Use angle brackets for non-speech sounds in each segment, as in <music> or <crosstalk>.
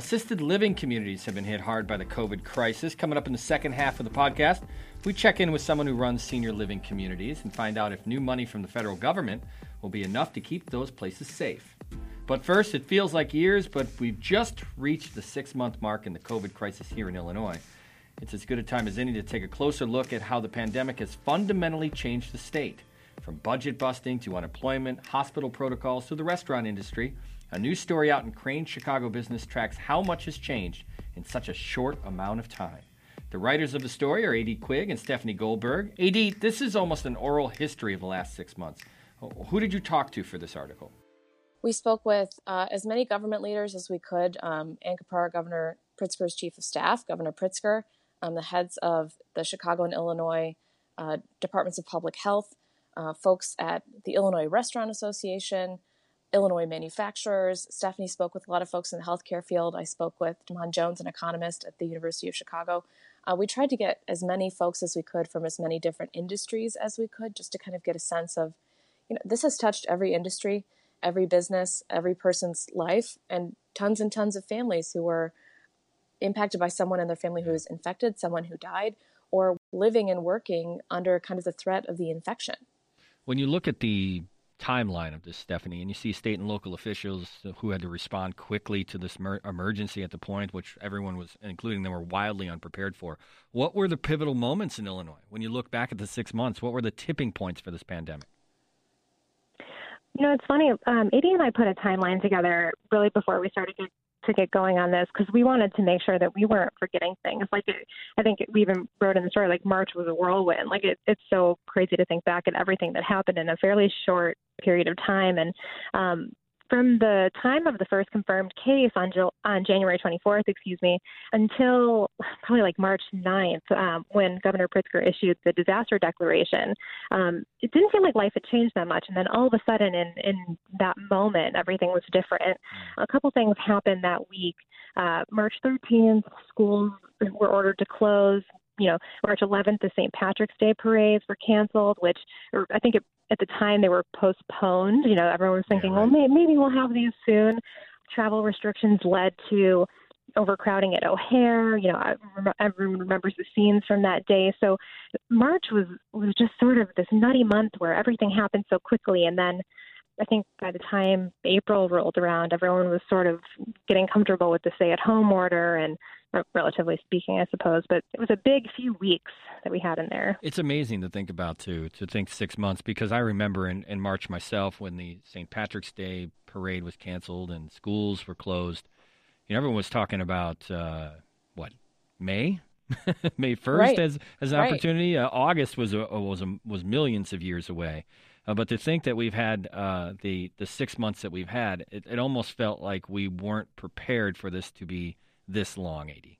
Assisted living communities have been hit hard by the COVID crisis. Coming up in the second half of the podcast, we check in with someone who runs senior living communities and find out if new money from the federal government will be enough to keep those places safe. But first, it feels like years, but we've just reached the six month mark in the COVID crisis here in Illinois. It's as good a time as any to take a closer look at how the pandemic has fundamentally changed the state. From budget busting to unemployment, hospital protocols to the restaurant industry, a new story out in Crain Chicago Business tracks how much has changed in such a short amount of time. The writers of the story are A.D. Quig and Stephanie Goldberg. A.D., this is almost an oral history of the last six months. Who did you talk to for this article? We spoke with uh, as many government leaders as we could um, Ann Governor Pritzker's chief of staff, Governor Pritzker, um, the heads of the Chicago and Illinois uh, Departments of Public Health, uh, folks at the Illinois Restaurant Association, Illinois manufacturers. Stephanie spoke with a lot of folks in the healthcare field. I spoke with Damon Jones, an economist at the University of Chicago. Uh, we tried to get as many folks as we could from as many different industries as we could, just to kind of get a sense of, you know, this has touched every industry, every business, every person's life, and tons and tons of families who were impacted by someone in their family who was infected, someone who died, or living and working under kind of the threat of the infection. When you look at the timeline of this, Stephanie, and you see state and local officials who had to respond quickly to this mer- emergency at the point, which everyone was, including them, were wildly unprepared for. What were the pivotal moments in Illinois when you look back at the six months? What were the tipping points for this pandemic? You know, it's funny. Um, AD and I put a timeline together really before we started to get going on this because we wanted to make sure that we weren't forgetting things. Like it, I think we even wrote in the story like March was a whirlwind. Like it, it's so crazy to think back at everything that happened in a fairly short period of time. And um, from the time of the first confirmed case on, on January 24th, excuse me, until probably like March 9th, um, when Governor Pritzker issued the disaster declaration, um, it didn't seem like life had changed that much. And then all of a sudden, in, in that moment, everything was different. A couple things happened that week. Uh, March 13th, schools were ordered to close you know, March 11th, the St. Patrick's Day parades were canceled, which I think it, at the time they were postponed. You know, everyone was thinking, yeah, right. well, maybe we'll have these soon. Travel restrictions led to overcrowding at O'Hare. You know, everyone remembers the scenes from that day. So March was was just sort of this nutty month where everything happened so quickly, and then I think by the time April rolled around, everyone was sort of getting comfortable with the stay at home order and relatively speaking, I suppose. But it was a big few weeks that we had in there. It's amazing to think about, too, to think six months, because I remember in, in March myself when the St. Patrick's Day parade was canceled and schools were closed. You know, everyone was talking about, uh, what, May? <laughs> May 1st right. as, as an right. opportunity. Uh, August was, a, was, a, was millions of years away. Uh, but to think that we've had uh, the the six months that we've had, it, it, almost felt like we weren't prepared for this to be this long, AD.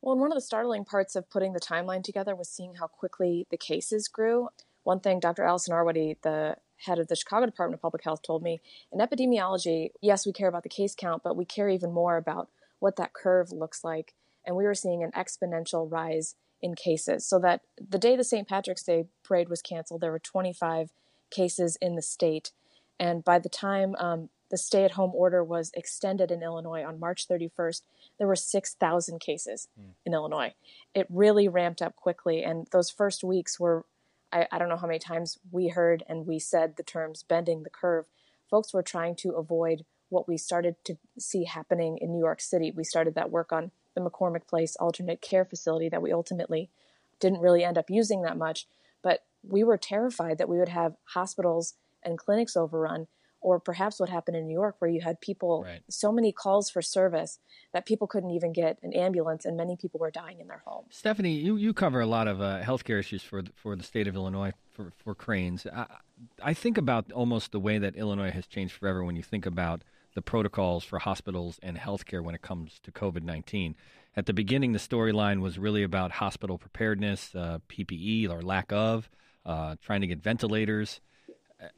Well, and one of the startling parts of putting the timeline together was seeing how quickly the cases grew. One thing Dr. Allison Arwady, the head of the Chicago Department of Public Health, told me in epidemiology, yes, we care about the case count, but we care even more about what that curve looks like. And we were seeing an exponential rise in cases. So that the day the St. Patrick's Day parade was canceled, there were 25 cases in the state. And by the time um, the stay at home order was extended in Illinois on March 31st, there were 6,000 cases mm. in Illinois. It really ramped up quickly. And those first weeks were, I, I don't know how many times we heard and we said the terms bending the curve. Folks were trying to avoid what we started to see happening in New York City. We started that work on the McCormick Place alternate care facility that we ultimately didn't really end up using that much. But we were terrified that we would have hospitals and clinics overrun or perhaps what happened in New York, where you had people, right. so many calls for service that people couldn't even get an ambulance, and many people were dying in their homes. Stephanie, you, you cover a lot of uh, healthcare issues for for the state of Illinois for for Crain's. I, I think about almost the way that Illinois has changed forever when you think about the protocols for hospitals and healthcare when it comes to COVID nineteen. At the beginning, the storyline was really about hospital preparedness, uh, PPE or lack of, uh, trying to get ventilators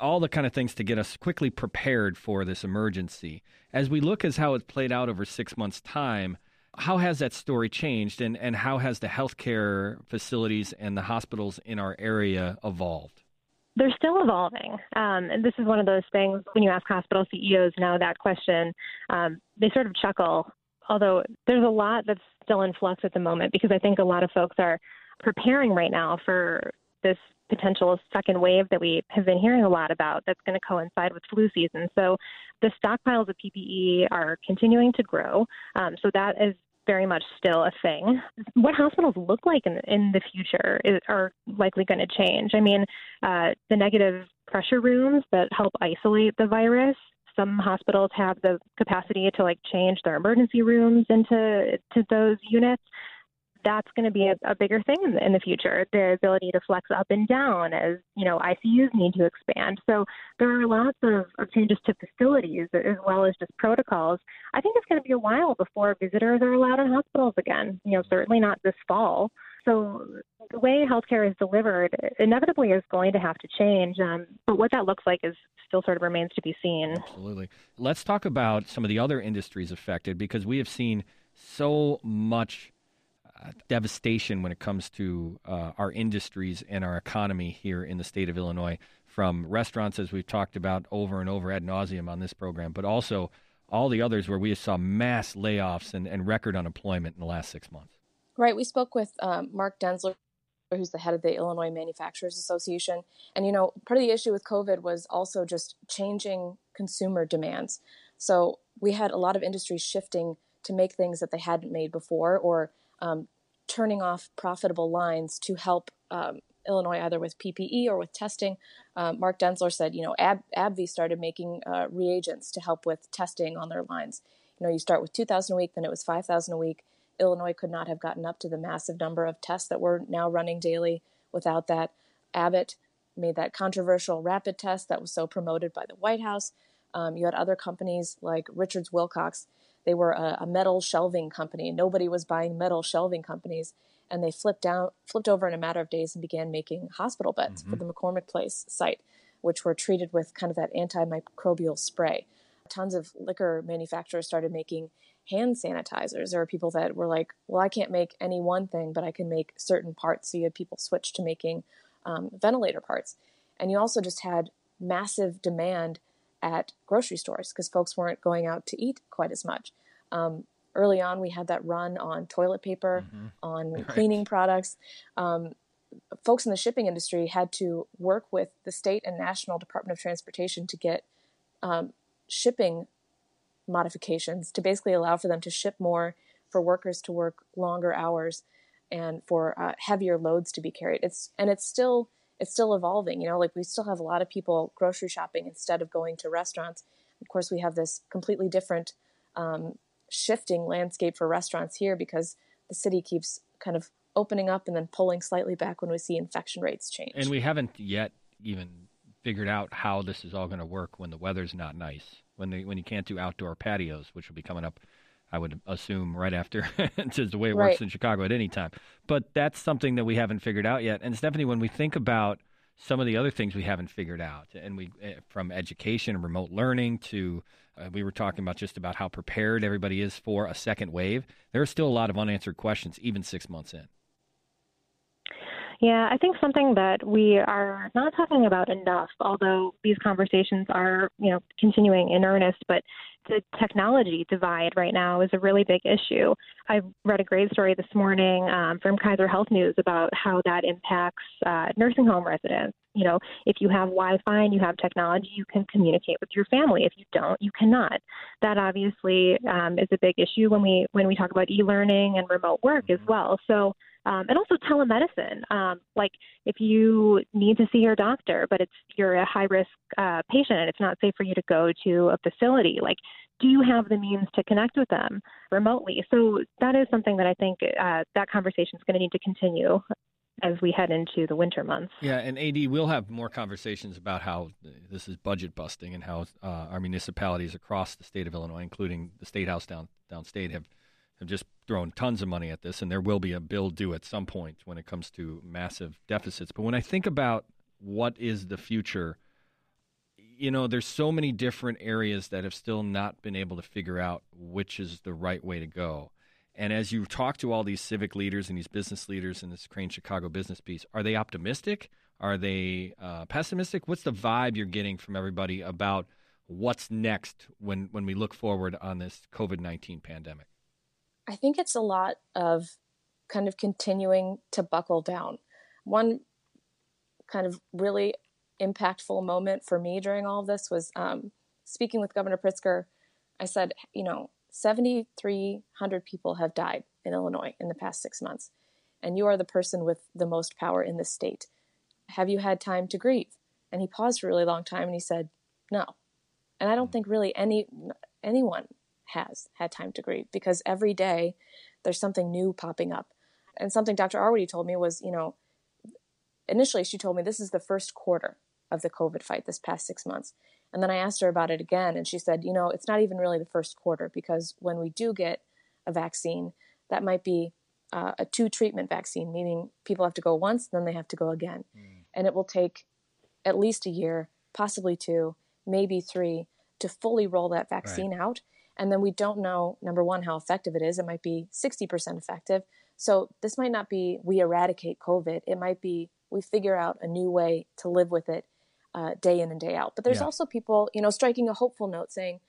all the kind of things to get us quickly prepared for this emergency. As we look as how it's played out over six months' time, how has that story changed, and, and how has the healthcare facilities and the hospitals in our area evolved? They're still evolving. Um, and this is one of those things when you ask hospital CEOs now that question, um, they sort of chuckle. Although there's a lot that's still in flux at the moment because I think a lot of folks are preparing right now for this potential second wave that we have been hearing a lot about that's going to coincide with flu season. So the stockpiles of PPE are continuing to grow. Um, so that is very much still a thing. What hospitals look like in, in the future is, are likely going to change. I mean, uh, the negative pressure rooms that help isolate the virus. Some hospitals have the capacity to like change their emergency rooms into to those units that's going to be a, a bigger thing in the, in the future. The ability to flex up and down as you know ICUs need to expand. So there are lots of, of changes to facilities as well as just protocols. I think it's going to be a while before visitors are allowed in hospitals again. You know, certainly not this fall. So the way healthcare is delivered inevitably is going to have to change. Um, but what that looks like is still sort of remains to be seen. Absolutely. Let's talk about some of the other industries affected because we have seen so much devastation when it comes to uh, our industries and our economy here in the state of Illinois, from restaurants, as we've talked about over and over ad nauseum on this program, but also all the others where we saw mass layoffs and, and record unemployment in the last six months. Right. We spoke with um, Mark Denzler, who's the head of the Illinois Manufacturers Association. And, you know, part of the issue with COVID was also just changing consumer demands. So we had a lot of industries shifting to make things that they hadn't made before or um, turning off profitable lines to help um, Illinois either with PPE or with testing. Um, Mark Denzler said, you know, Ab- AbbVie started making uh, reagents to help with testing on their lines. You know, you start with 2,000 a week, then it was 5,000 a week. Illinois could not have gotten up to the massive number of tests that we're now running daily without that. Abbott made that controversial rapid test that was so promoted by the White House. Um, you had other companies like Richards Wilcox they were a, a metal shelving company. Nobody was buying metal shelving companies, and they flipped down, flipped over in a matter of days and began making hospital beds mm-hmm. for the McCormick Place site, which were treated with kind of that antimicrobial spray. Tons of liquor manufacturers started making hand sanitizers. There were people that were like, well, I can't make any one thing, but I can make certain parts. So you had people switch to making um, ventilator parts. And you also just had massive demand at grocery stores because folks weren't going out to eat quite as much. Um, early on, we had that run on toilet paper, mm-hmm. on right. cleaning products. Um, folks in the shipping industry had to work with the state and national Department of Transportation to get um, shipping modifications to basically allow for them to ship more, for workers to work longer hours, and for uh, heavier loads to be carried. It's and it's still it's still evolving. You know, like we still have a lot of people grocery shopping instead of going to restaurants. Of course, we have this completely different um, shifting landscape for restaurants here because the city keeps kind of opening up and then pulling slightly back when we see infection rates change. And we haven't yet even figured out how this is all going to work when the weather's not nice, when when you can't do outdoor patios, which will be coming up I would assume right after. <laughs> just the way it right. works in Chicago at any time. But that's something that we haven't figured out yet. And Stephanie, when we think about some of the other things we haven't figured out, and we eh, from education and remote learning to uh, we were talking about just about how prepared everybody is for a second wave. There are still a lot of unanswered questions, even six months in. Yeah, I think something that we are not talking about enough, although these conversations are, you know, continuing in earnest, but the technology divide right now is a really big issue. I read a great story this morning um, from Kaiser Health News about how that impacts uh, nursing home residents. You know, if you have Wi-Fi and you have technology, you can communicate with your family. If you don't, you cannot. That obviously um, is a big issue when we when we talk about e-learning and remote work as well. So Um, and also telemedicine. Um, like if you need to see your doctor, but it's you're a high risk uh, patient and it's not safe for you to go to a facility, like do you have the means to connect with them remotely? So that is something that I think uh, that conversation is going to need to continue as we head into the winter months. Yeah, and AD, we'll have more conversations about how this is budget busting and how uh, our municipalities across the state of Illinois, including the state house down downstate, have have just thrown tons of money at this, and there will be a bill due at some point when it comes to massive deficits. But when I think about what is the future, you know, there's so many different areas that have still not been able to figure out which is the right way to go. And as you talk to all these civic leaders and these business leaders in this Crain Chicago business piece, are they optimistic? Are they uh, pessimistic? What's the vibe you're getting from everybody about what's next when, when we look forward on this COVID 19 pandemic? I think it's a lot of kind of continuing to buckle down. One kind of really impactful moment for me during all of this was um, speaking with Governor Pritzker. I said, you know, 7,300 people have died in Illinois in the past six months, and you are the person with the most power in the state. Have you had time to grieve? And he paused for a really long time and he said, No. And I don't think really any anyone has had time to grieve because every day there's something new popping up. And something Dr. Arwady told me was, you know, initially she told me this is the first quarter of the COVID fight this past six months. And then I asked her about it again, and she said, you know, it's not even really the first quarter because when we do get a vaccine, that might be uh, a two treatment vaccine, meaning people have to go once, then they have to go again. Mm. And it will take at least a year, possibly two, maybe three, to fully roll that vaccine right. out. And then we don't know, number one, how effective it is. It might be 60% effective. So this might not be we eradicate COVID. It might be we figure out a new way to live with it uh, day in and day out. But there's yeah. also people, you know, striking a hopeful note saying,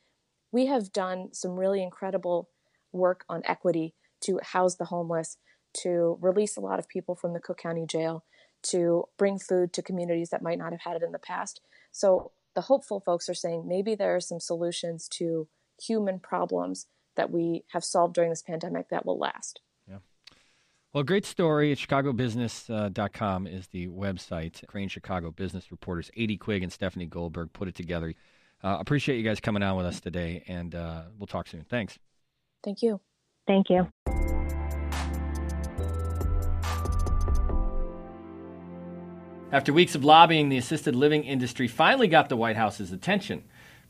we have done some really incredible work on equity to house the homeless, to release a lot of people from the Cook County Jail, to bring food to communities that might not have had it in the past. So the hopeful folks are saying maybe there are some solutions to human problems that we have solved during this pandemic that will last. Yeah. Well, great story at chicagobusiness.com uh, is the website. Crain Chicago business reporters AD Quig and Stephanie Goldberg put it together. Uh, appreciate you guys coming on with us today, and uh, we'll talk soon. Thanks. Thank you. Thank you. After weeks of lobbying, the assisted living industry finally got the White House's attention.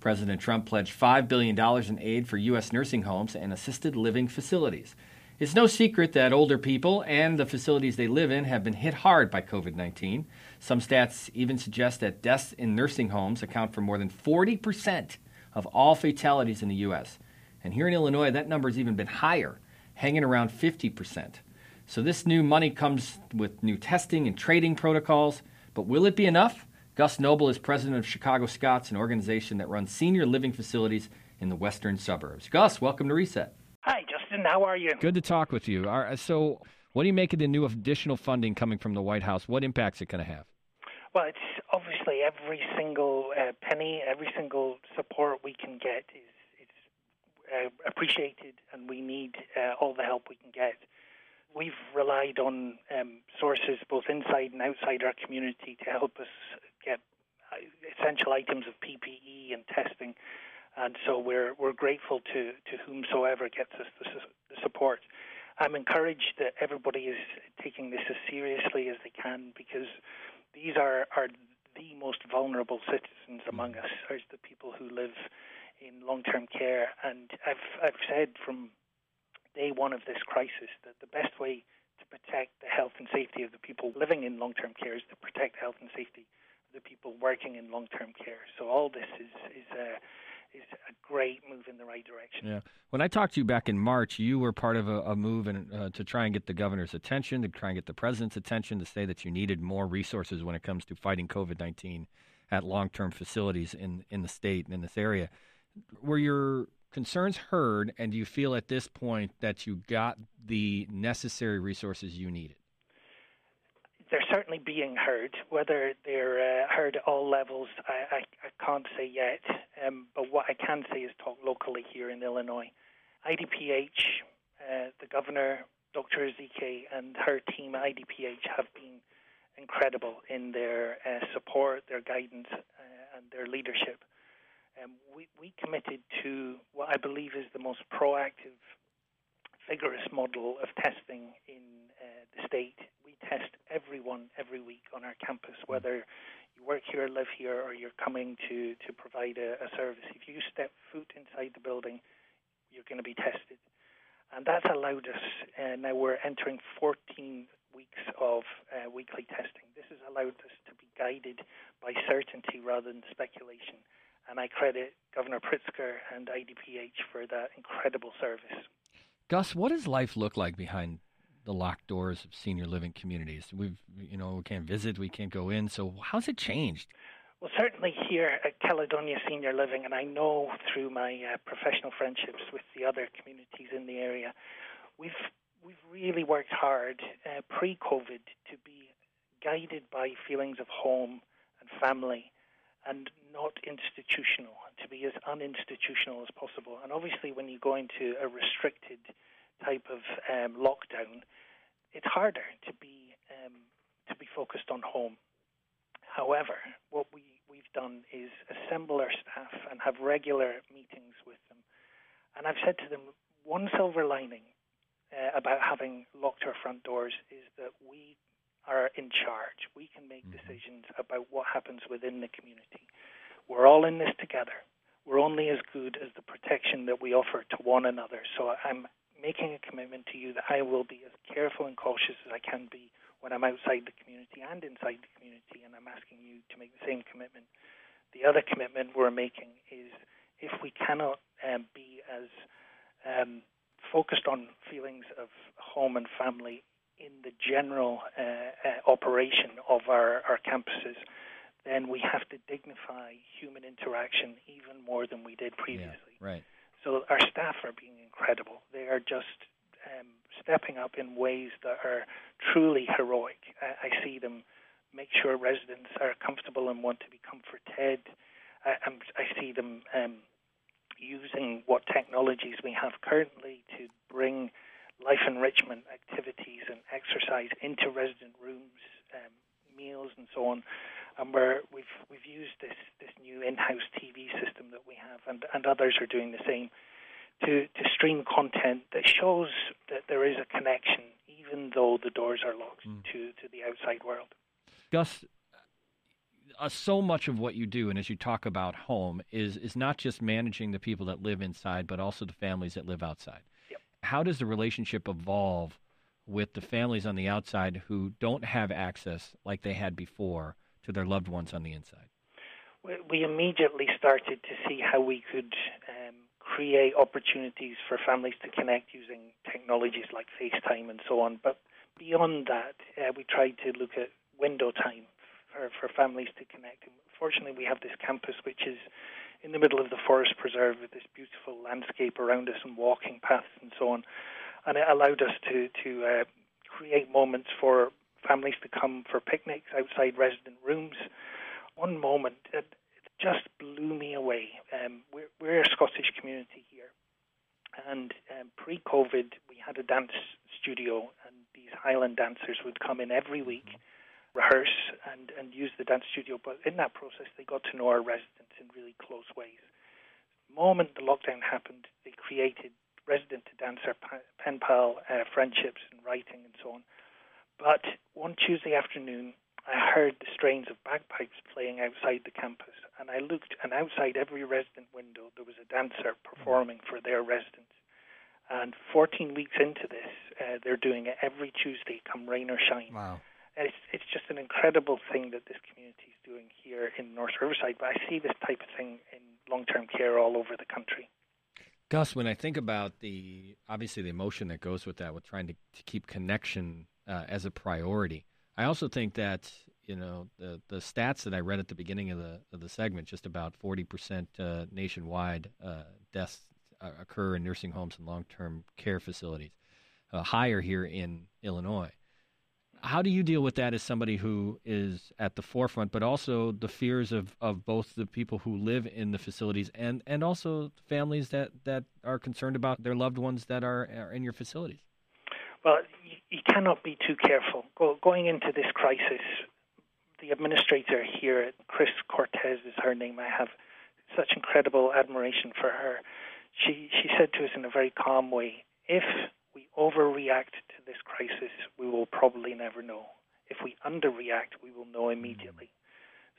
President Trump pledged $5 billion in aid for U.S. nursing homes and assisted living facilities. It's no secret that older people and the facilities they live in have been hit hard by COVID 19. Some stats even suggest that deaths in nursing homes account for more than 40% of all fatalities in the U.S. And here in Illinois, that number has even been higher, hanging around 50%. So this new money comes with new testing and trading protocols. But will it be enough? Gus Noble is president of Chicago Scots, an organization that runs senior living facilities in the western suburbs. Gus, welcome to Reset. Hi, Justin. How are you? Good to talk with you. so, what do you make of the new additional funding coming from the White House? What impact's it going to have? Well, it's obviously every single uh, penny, every single support we can get is it's uh, appreciated, and we need uh, all the help we can get. We've relied on um, sources both inside and outside our community to help us get Uh, essential items of PPE and testing and so we're we're grateful to to whomsoever gets us the, the support. I'm encouraged that everybody is taking this as seriously as they can because these are are the most vulnerable citizens mm. among us, are the people who live in long-term care. And I've I've said from day one of this crisis that the best way to protect the health and safety of the people living in long-term care is to protect the health and safety the people working in long-term care. So all this is is uh, is a great move in the right direction. Yeah. When I talked to you back in March, you were part of a, a move in, uh, to try and get the governor's attention, to try and get the president's attention, to say that you needed more resources when it comes to fighting COVID 19 at long term facilities in, in the state and in this area. Were your concerns heard, and do you feel at this point that you got the necessary resources you needed? They're certainly being heard. Whether they're uh, heard at all levels, I, I, I can't say yet. Um, but what I can say is talk locally here in Illinois. IDPH, uh, the governor, Dr. Ezike and her team at IDPH have been incredible in their uh, support, their guidance, uh, and their leadership. Um, we, we committed to what I believe is the most proactive, vigorous model of testing in uh, the state. We test everyone every week on our campus, hmm. whether you work here, live here, or you're coming to, to provide a, a service. If you step foot inside the building, you're going to be tested. And that's allowed us, uh, now we're entering 14 weeks of uh, weekly testing. This has allowed us to be guided by certainty rather than speculation. And I credit Governor Pritzker and IDPH for that incredible service. Gus, what does life look like behind the locked doors of senior living communities? We've, you know, we can't visit, we can't go in. So how's it changed? Well, certainly here at Caledonia Senior Living, and I know through my uh, professional friendships with the other communities in the area, we've we've really worked hard uh, pre-COVID to be guided by feelings of home and family, and not institutional, be as uninstitutional as possible. And obviously, when you go into a restricted type of um, lockdown, it's harder to be um, to be focused on home. However, what we, we've done is assemble our staff and have regular meetings with them. And I've said to them, one silver lining uh, about having locked our front doors is that we are in charge. We can make mm-hmm. decisions about what happens within the community. We're all in this together. We're only as good as the protection that we offer to one another. So I'm making a commitment to you that I will be as careful and cautious as I can be when I'm outside the community and inside the community, and I'm asking you to make the same commitment. The other commitment we're making is if we cannot um, be as um, focused on feelings of home and family in the general uh, uh, operation of our, our campuses, then we have to dignify human interaction even more than we did previously. Yeah, right. So our staff are being incredible. They are just um, stepping up in ways that are truly heroic. I, I, see them make sure residents are comfortable and want to be comforted. I, I see them um, using what technologies we have currently to bring life enrichment activities and exercise into resident rooms, um, meals, and so on. And where we've we've used this this new in-house TV system that we have, and, and others are doing the same to, to stream content that shows that there is a connection, even though the doors are locked mm. to, to the outside world. Gus, uh, so much of what you do, and as you talk about home, is is not just managing the people that live inside, but also the families that live outside. Yep. How does the relationship evolve with the families on the outside who don't have access like they had before to their loved ones on the inside? We immediately started to see how we could um, create opportunities for families to connect using technologies like FaceTime and so on. But beyond that, uh, we tried to look at window time for, for families to connect. And fortunately, we have this campus which is in the middle of the forest preserve with this beautiful landscape around us and walking paths and so on. And it allowed us to, to uh, create moments for families to come for picnics outside resident rooms. One moment, uh, just blew me away. Um, we're, we're a Scottish community here, and um, pre-COVID, we had a dance studio, and these Highland dancers would come in every week, rehearse, and, and use the dance studio. But in that process, they got to know our residents in really close ways. The moment the lockdown happened, they created resident to dancer pen pal uh, friendships and writing and so on. But one Tuesday afternoon, I heard the strains of bagpipes playing outside the campus, and I looked, and outside every resident window there was a dancer performing for their residents. And 14 weeks into this, uh, they're doing it every Tuesday, come rain or shine. Wow. And it's, it's just an incredible thing that this community is doing here in North Riverside, but I see this type of thing in long term care all over the country. Gus, when I think about the obviously the emotion that goes with that, with trying to, to keep connection uh, as a priority, I also think that you know the the stats that I read at the beginning of the of the segment, just about forty percent uh, nationwide uh, deaths uh, occur in nursing homes and long term care facilities, uh, higher here in Illinois. How do you deal with that as somebody who is at the forefront, but also the fears of, of both the people who live in the facilities and, and also families that, that are concerned about their loved ones that are, are in your facilities? Well, you, cannot be too careful. Go, going into this crisis, the administrator here, Chris Cortez is her name. I have such incredible admiration for her. She she said to us in a very calm way, if overreact to this crisis, we will probably never know. If we underreact, we will know immediately.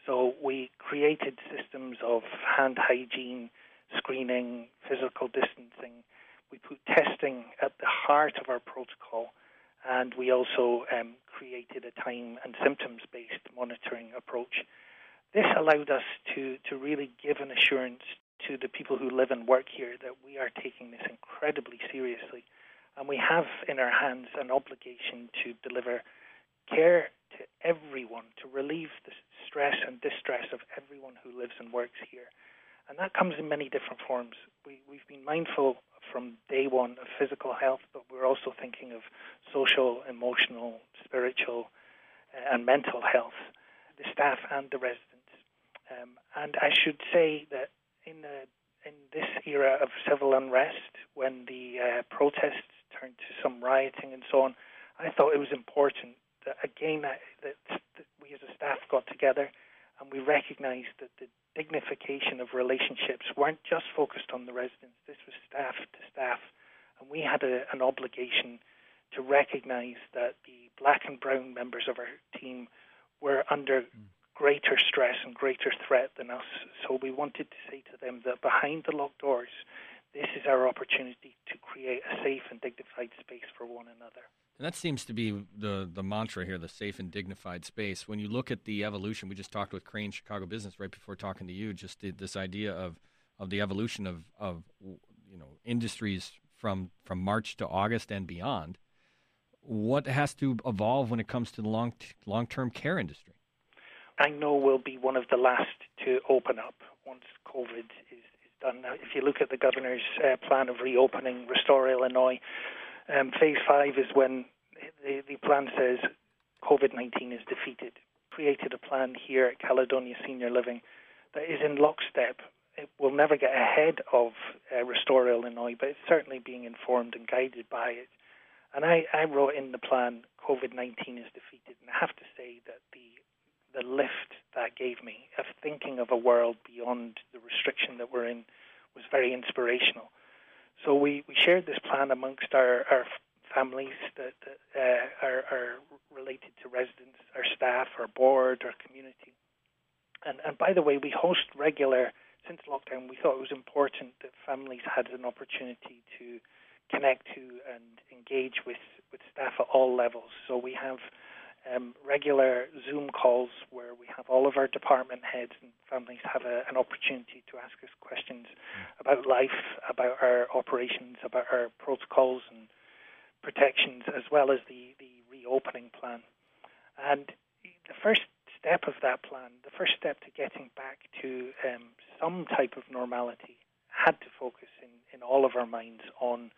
So we created systems of hand hygiene, screening, physical distancing. We put testing at the heart of our protocol, and we also um, created a time and symptoms based monitoring approach. This allowed us to, to really give an assurance to the people who live and work here that we are taking this incredibly seriously. And we have in our hands an obligation to deliver care to everyone, to relieve the stress and distress of everyone who lives and works here. And that comes in many different forms. We, we've been mindful from day one of physical health, but we're also thinking of social, emotional, spiritual, uh, and mental health, the staff and the residents. Um, and I should say that in the in this era of civil unrest, when the uh, protests turned to some rioting and so on, I thought it was important that again that, that, we as a staff got together and we recognised that the dignification of relationships weren't just focused on the residents. This was staff to staff, and we had a, an obligation to recognise that the black and brown members of our team were under mm. greater stress and greater threat than us. So we wanted to say to them that behind the locked doors, this is our opportunity to create a safe and dignified space for one another. And that seems to be the, the mantra here, the safe and dignified space. When you look at the evolution, we just talked with Crain Chicago Business right before talking to you, just the, this idea of, of the evolution of, of you know industries from, from March to August and beyond. What has to evolve when it comes to the long long term care industry? I know we'll be one of the last to open up once COVID done. If you look at the governor's uh, plan of reopening Restore Illinois, um, phase five is when the, the plan says COVID 19 is defeated. Created a plan here at Caledonia Senior Living that is in lockstep. It will never get ahead of uh, Restore Illinois, but it's certainly being informed and guided by it. And I, I wrote in the plan COVID 19 is defeated. And I have to say that the the lift that gave me of thinking of a world beyond the restriction that we're in was very inspirational. So we, we shared this plan amongst our, our families that, that uh, are, are related to residents, our staff, our board, our community. And, and by the way, we host regular, since lockdown, we thought it was important that families had an opportunity to connect to and engage with, with staff at all levels. So we have um, regular Zoom calls where we have all of our department heads and families have a, an opportunity to ask us questions about life, about our operations, about our protocols and protections, as well as the, the reopening plan. And the first step of that plan, the first step to getting back to um, some type of normality, had to focus in, in all of our minds on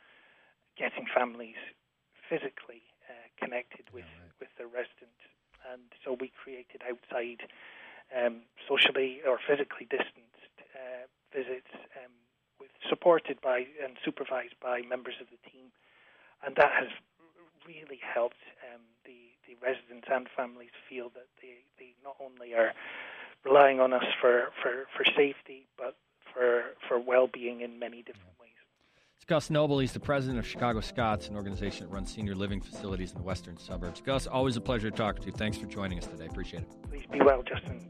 getting families physically connected with. With the resident. And so we created outside, um, socially or physically distanced uh, visits, um, with, supported by and supervised by members of the team. And that has really helped um, the, the residents and families feel that they, they not only are relying on us for, for, for safety, but for, for well being in many different Gus Noble, he's the president of Chicago Scots, an organization that runs senior living facilities in the western suburbs. Gus, always a pleasure to talk to you. Thanks for joining us today. Appreciate it. Please be well, Justin.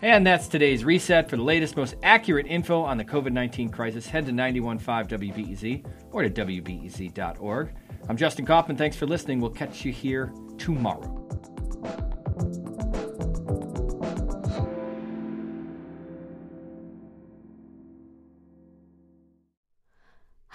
And that's today's reset. For the latest, most accurate info on the COVID 19 crisis, head to 915 WBEZ or to WBEZ.org. I'm Justin Kaufman. Thanks for listening. We'll catch you here tomorrow.